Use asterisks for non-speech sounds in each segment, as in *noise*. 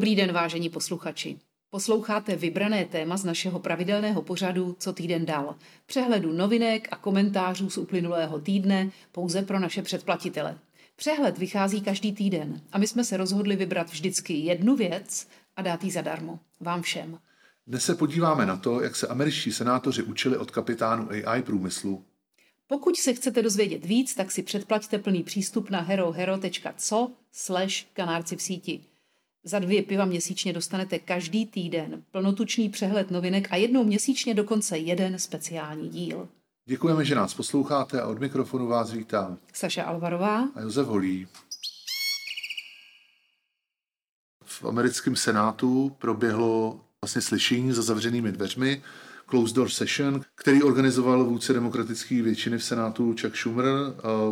Dobrý den, vážení posluchači. Posloucháte vybrané téma z našeho pravidelného pořadu Co týden dál. Přehledu novinek a komentářů z uplynulého týdne pouze pro naše předplatitele. Přehled vychází každý týden a my jsme se rozhodli vybrat vždycky jednu věc a dát ji zadarmo. Vám všem. Dnes se podíváme na to, jak se američtí senátoři učili od kapitánu AI průmyslu. Pokud se chcete dozvědět víc, tak si předplaťte plný přístup na herohero.co slash kanárci v síti. Za dvě piva měsíčně dostanete každý týden plnotučný přehled novinek a jednou měsíčně dokonce jeden speciální díl. Děkujeme, že nás posloucháte a od mikrofonu vás vítám Saša Alvarová a Josef Holí. V americkém senátu proběhlo vlastně slyšení za zavřenými dveřmi, closed door session, který organizoval vůdce demokratické většiny v Senátu Chuck Schumer.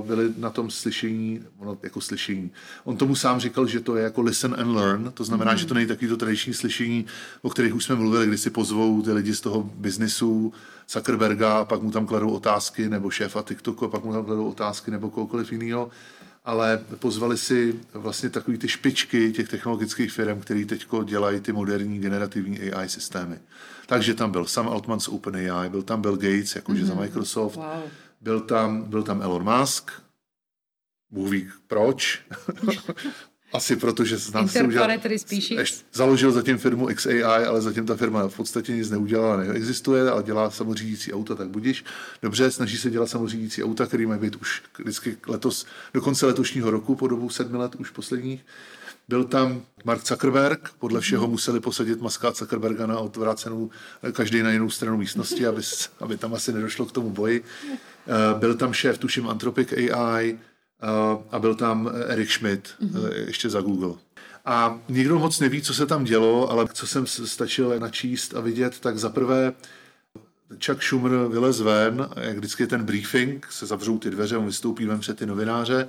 Byli na tom slyšení, ono jako slyšení. On tomu sám říkal, že to je jako listen and learn, to znamená, mm. že to není takový to tradiční slyšení, o kterých už jsme mluvili, kdy si pozvou ty lidi z toho biznisu, Zuckerberga, pak mu tam kladou otázky, nebo šéfa TikToku, a pak mu tam kladou otázky, nebo kohokoliv jiného ale pozvali si vlastně takový ty špičky těch technologických firm, které teď dělají ty moderní generativní AI systémy. Takže tam byl Sam Altman z OpenAI, byl tam Bill Gates, jakože mm-hmm. za mhm. Microsoft, wow. byl, tam, byl tam Elon Musk, Bůh ví proč, *laughs* asi proto, že znám si udělal, založil zatím firmu XAI, ale zatím ta firma v podstatě nic neudělala, neexistuje, ale dělá samořídící auta, tak budíš. Dobře, snaží se dělat samořídící auta, který mají být už vždycky letos, do konce letošního roku, po dobu sedmi let už posledních. Byl tam Mark Zuckerberg, podle všeho mhm. museli posadit Maska Zuckerberga na odvrácenou, každý na jinou stranu místnosti, aby, aby tam asi nedošlo k tomu boji. Eh, byl tam šéf, tuším, Anthropic AI, a byl tam Eric Schmidt, mm-hmm. ještě za Google. A nikdo moc neví, co se tam dělo, ale co jsem stačil načíst a vidět, tak zaprvé Chuck Schumer vylez ven, jak vždycky je ten briefing, se zavřou ty dveře, on vystoupí ven před ty novináře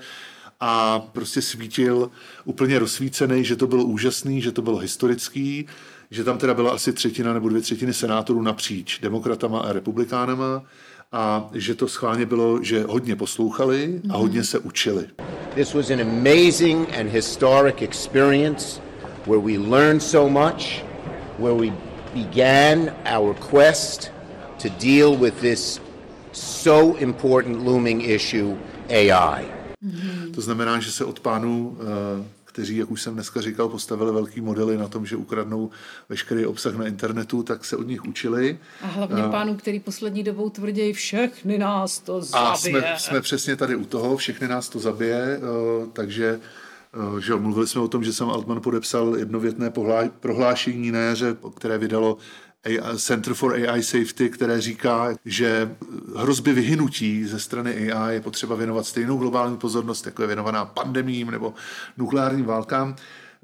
a prostě svítil úplně rozsvícený, že to bylo úžasný, že to bylo historický, že tam teda byla asi třetina nebo dvě třetiny senátorů napříč demokratama a republikánama a že to schválně bylo, že hodně poslouchali a hodně se učili. This was an amazing and historic experience where we learned so much, where we began our quest to deal with this so important looming issue AI. To znamená, že se od pánů uh, kteří, jak už jsem dneska říkal, postavili velký modely na tom, že ukradnou veškerý obsah na internetu, tak se od nich učili. A hlavně uh, pánů, který poslední dobou tvrději, všechny nás to zabije. A jsme, jsme přesně tady u toho, všechny nás to zabije, uh, takže uh, že mluvili jsme o tom, že jsem Altman podepsal jednovětné prohlášení na jaře, které vydalo Center for AI Safety, které říká, že hrozby vyhynutí ze strany AI je potřeba věnovat stejnou globální pozornost, jako je věnovaná pandemím nebo nukleárním válkám.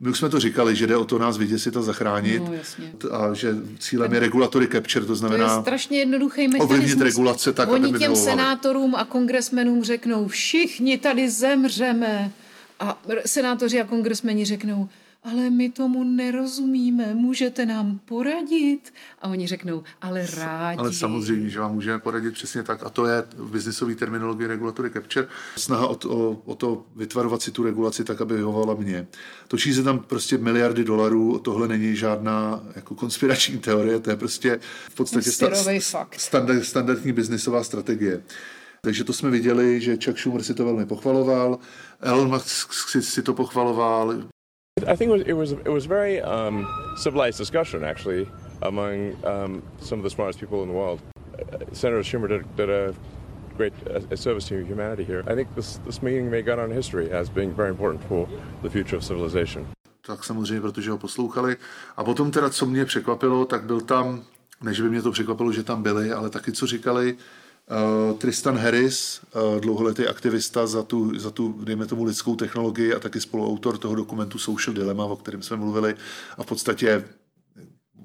My už jsme to říkali, že jde o to nás vyděsit a zachránit no, jasně. a že cílem je regulatory capture, to znamená to je strašně jednoduchý ovlivnit regulace tak, Oni aby těm senátorům a kongresmenům řeknou, všichni tady zemřeme a senátoři a kongresmeni řeknou, ale my tomu nerozumíme, můžete nám poradit? A oni řeknou, ale rádi. Ale samozřejmě, že vám můžeme poradit přesně tak. A to je v biznisové terminologii regulatory capture. Snaha o to, o to vytvarovat si tu regulaci tak, aby vyhovovala mě. Točí se tam prostě miliardy dolarů, tohle není žádná jako konspirační teorie, to je prostě v podstatě sta- standard, standardní biznisová strategie. Takže to jsme viděli, že Chuck Schumer si to velmi pochvaloval, Elon Musk si, si to pochvaloval, I think it was it was, it was very um, civilized discussion actually among um, some of the smartest people in the world. Uh, Senator Schumer did, did a great uh, service to humanity here. I think this this meeting may go on in history as being very important for the future of civilization. Tak samozřejmě, protože ho poslouchali. A potom teda, co mě překvapilo, tak byl tam, než by mě to překvapilo, že tam byli, ale taky co říkali, Tristan Harris, uh, dlouholetý aktivista za tu, za tu, dejme tomu, lidskou technologii a taky spoluautor toho dokumentu Social Dilemma, o kterém jsme mluvili a v podstatě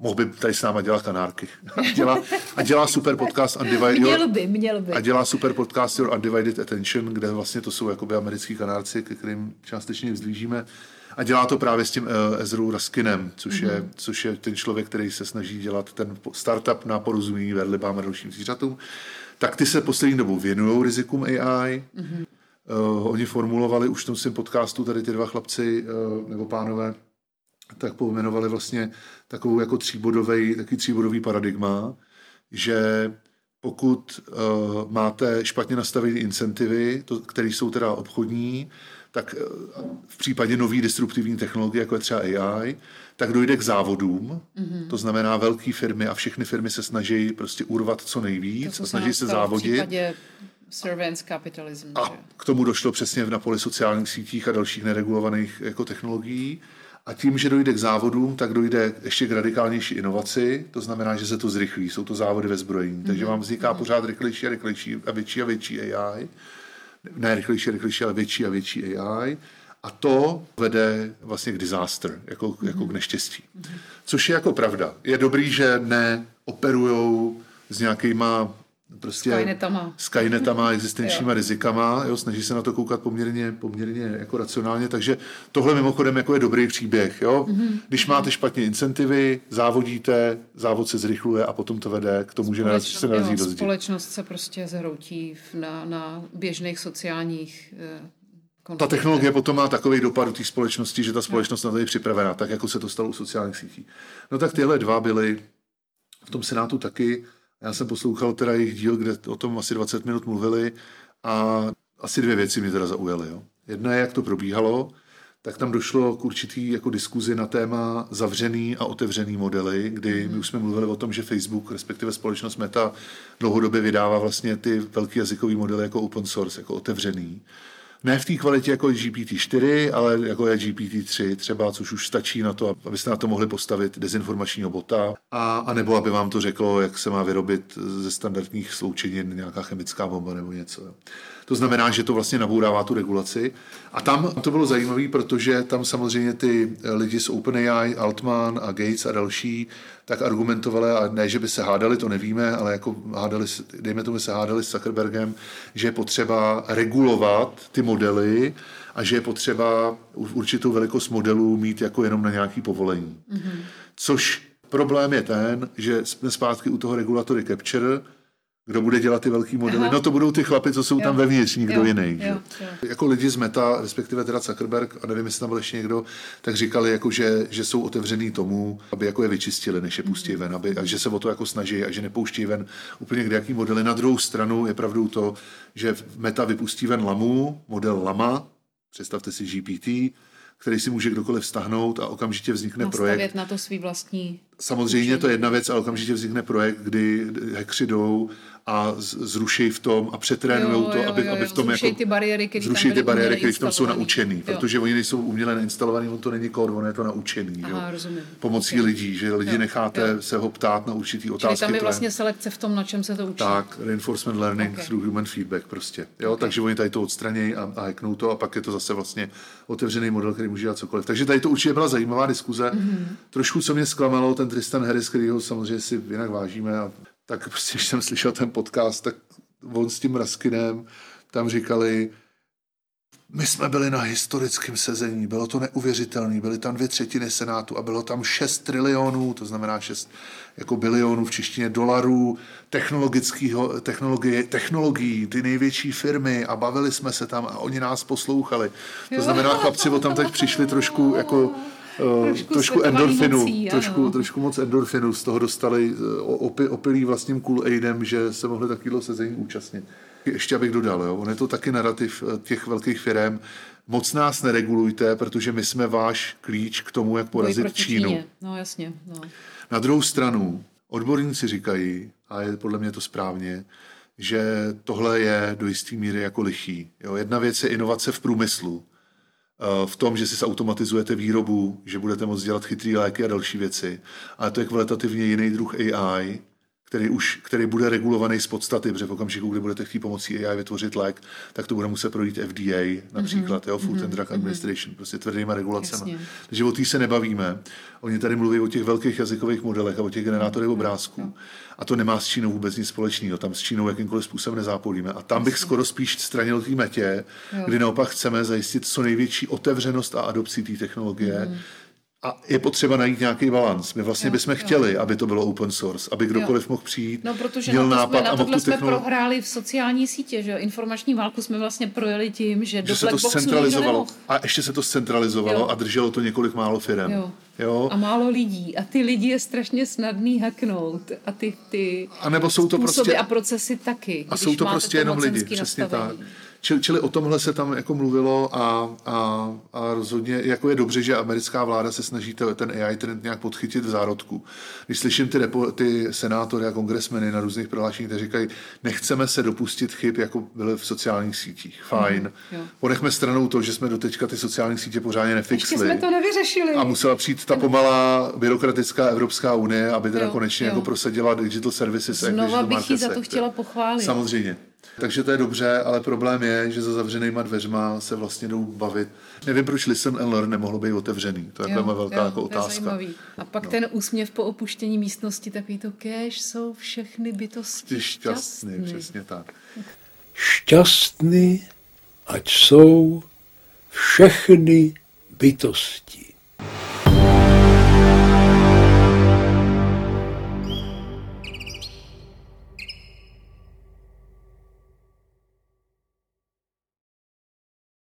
mohl by tady s náma dělat kanárky. A dělá, a dělá super podcast Undivided... Měl by, měl by. A dělá super podcast Your Undivided Attention, kde vlastně to jsou jakoby americký kanárci, ke kterým částečně vzlížíme. A dělá to právě s tím uh, Ezrou Raskinem, což, mm-hmm. je, mhm. což je ten člověk, který se snaží dělat ten startup na porozumění vedlibám a dalším zvířatům tak ty se poslední dobou věnují rizikům AI. Mm-hmm. Uh, oni formulovali už v tom svém podcastu, tady ty dva chlapci uh, nebo pánové, tak pojmenovali vlastně takovou jako tříbodový, takový tříbodový paradigma, že pokud uh, máte špatně nastavené incentivy, které jsou teda obchodní, tak uh, v případě nový disruptivní technologie, jako je třeba AI, tak dojde k závodům. Mm-hmm. To znamená, velké firmy a všechny firmy se snaží prostě urvat co nejvíc To, a snaží se nastal V závodit. případě surveillance capitalism. A že? k tomu došlo přesně na poli sociálních sítích a dalších neregulovaných jako technologií. A tím, že dojde k závodům, tak dojde ještě k radikálnější inovaci, to znamená, že se to zrychlí, jsou to závody ve zbrojení. Takže vám vzniká pořád rychlejší a rychlejší a větší a větší AI. Ne rychlejší rychlejší, ale větší a větší AI. A to vede vlastně k disaster, jako, jako k neštěstí. Což je jako pravda. Je dobrý, že neoperujou s nějakýma prostě Skynetama. Skynetama, existenčníma rizikama, jo, snaží se na to koukat poměrně, poměrně jako racionálně, takže tohle mimochodem jako je dobrý příběh, jo. Mhm. Když máte špatně incentivy, závodíte, závod se zrychluje a potom to vede k tomu, že narazí, se narazí jo, do zdi. společnost se prostě zhroutí na, na běžných sociálních eh, Ta technologie potom má takový dopad do té společnosti, že ta společnost na to je připravená, tak jako se to stalo u sociálních sítí. No tak tyhle dva byly v tom Senátu taky. Já jsem poslouchal teda jejich díl, kde o tom asi 20 minut mluvili a asi dvě věci mě teda zaujaly. Jo. Jedna je, jak to probíhalo, tak tam došlo k určitý jako diskuzi na téma zavřený a otevřený modely, kdy my už jsme mluvili o tom, že Facebook, respektive společnost Meta, dlouhodobě vydává vlastně ty velký jazykový modely jako open source, jako otevřený. Ne v té kvalitě jako je GPT-4, ale jako je GPT-3 třeba, což už stačí na to, abyste na to mohli postavit dezinformačního bota, a, a nebo aby vám to řeklo, jak se má vyrobit ze standardních sloučenin nějaká chemická bomba nebo něco. To znamená, že to vlastně nabourává tu regulaci. A tam to bylo zajímavé, protože tam samozřejmě ty lidi z OpenAI, Altman a Gates a další, tak argumentovali, a ne, že by se hádali, to nevíme, ale jako hádali, dejme tomu, se hádali s Zuckerbergem, že je potřeba regulovat ty modely a že je potřeba určitou velikost modelů mít jako jenom na nějaký povolení. Mm-hmm. Což problém je ten, že jsme zpátky u toho regulatory capture, kdo bude dělat ty velký modely? Aha. No to budou ty chlapy, co jsou Jo. tam vevnitř, nikdo Jo, jiný. jo, jo. Jako lidi z Meta, respektive teda Zuckerberg, a nevím, jestli tam byl ještě někdo, tak říkali, jako, že, že jsou otevřený tomu, aby jako je vyčistili, než je pustí ven, aby, a že se o to jako snaží a že nepouští ven úplně kde jaký modely. Na druhou stranu je pravdou to, že Meta vypustí ven Lamu, model Lama, představte si GPT, který si může kdokoliv vztahnout a okamžitě vznikne projekt, Nastavět na to svý vlastní Samozřejmě to je jedna věc, ale okamžitě vznikne projekt, kdy hackři jdou a zruší v tom a přetrénují to, aby, aby v tom zrušej jako... ty bariéry, které zruší tam ty bariéry, které v tom jsou naučený, Jo. protože oni nejsou uměle nainstalovaný, on to není kód, on je to naučený. Aha, jo? rozumím. Pomocí Ok. lidí, že lidi Jo, necháte jo. se ho ptát na určitý Čili otázky. tam je vlastně selekce v tom, na čem se to učí. tak, reinforcement learning Ok. through human feedback prostě. Jo, takže oni tady to odstranějí a, a hacknou to a pak je to zase vlastně otevřený model, který může dělat cokoliv. Takže tady to určitě byla zajímavá diskuze. Mhm. Mm-hmm. Trošku, co mě zklamalo, ten Tristan Harris, který ho samozřejmě si jinak vážíme a tak prostě, když jsem slyšel ten podcast, tak on s tím Raskinem tam říkali, my jsme byli na historickém sezení, bylo to neuvěřitelné, byly tam dvě třetiny senátu a bylo tam 6 trilionů, to znamená 6 jako bilionů v češtině dolarů, technologie, technologií, ty největší firmy a bavili jsme se tam a oni nás poslouchali. To znamená, chlapci o tam teď přišli trošku jako Trošku trošku světová endorfinu, emocí, ano. trošku, trošku moc endorfinu z toho dostali eh, opi, opilý vlastním cool aidem, že se mohli takovýhle sezení účastnit. Ještě abych dodal, jo, on je to taky narrativ eh, těch velkých firm. Moc nás neregulujte, protože my jsme váš klíč k tomu, jak porazit Čínu. Číně. No jasně. No. Na druhou stranu, odborníci říkají, a je podle mě to správně, že tohle je do jisté míry jako lichý. Jo, jedna věc je inovace v průmyslu, eh, v tom, že si automatizujete výrobu, že budete moct dělat chytrý léky a další věci. Ale to je kvalitativně jiný druh AI, který, už, který bude regulovaný z podstaty, protože v okamžiku, kdy budete chtít pomocí AI vytvořit lék, tak to bude muset projít FDA, například, mm-hmm. jo, Food and Drug Administration, prostě tvrdýma regulacemi. Takže o té se nebavíme. Oni tady mluví o těch velkých jazykových modelech a o těch generátorech obrázků. A to nemá s Čínou vůbec nic společného. Tam s Čínou jakýmkoliv způsobem nezápolíme. A tam bych skoro spíš stranil té metě, kdy naopak chceme zajistit co největší otevřenost a adopci té technologie. A je potřeba najít nějaký balans. My vlastně Jo, bychom jo. chtěli, aby to bylo open source, aby kdokoliv mohl přijít, No, protože měl na, to nápad jsme, na a mohl jsme technologii. prohráli v sociální sítě, že jo? Informační válku jsme vlastně projeli tím, že, že do se to centralizovalo. A ještě se to centralizovalo Jo. a drželo to několik málo firm. Jo, Jo? A málo lidí. A ty lidi je strašně snadný hacknout. A ty, ty a nebo jsou to prostě, a procesy taky. A jsou to prostě jenom lidi, přesně tak. Čili, čili o tomhle se tam jako mluvilo a, a, a rozhodně jako je dobře, že americká vláda se snaží ten AI trend nějak podchytit v zárodku. Když slyším ty, repo, ty senátory a kongresmeny na různých prohlášeních, kteří říkají, nechceme se dopustit chyb, jako byly v sociálních sítích. Fajn. Mm, Ponechme stranou to, že jsme doteďka ty sociální sítě pořádně nefixli. Ještě jsme to nevyřešili. A musela přijít ta pomalá byrokratická Evropská unie, aby teda jo, konečně jo. jako prosadila digital services. Znova bych jí za to chtěla pochválit. Samozřejmě. Takže to je dobře, ale problém je, že za zavřenýma dveřma se vlastně jdou bavit. Nevím, proč Listen and Learn nemohlo být otevřený. To je taková velká jo, jako otázka. A pak no. ten úsměv po opuštění místnosti, takový to cash, jsou všechny bytosti Ty šťastný. šťastný. Přesně tak. Šťastný, ať jsou všechny bytosti.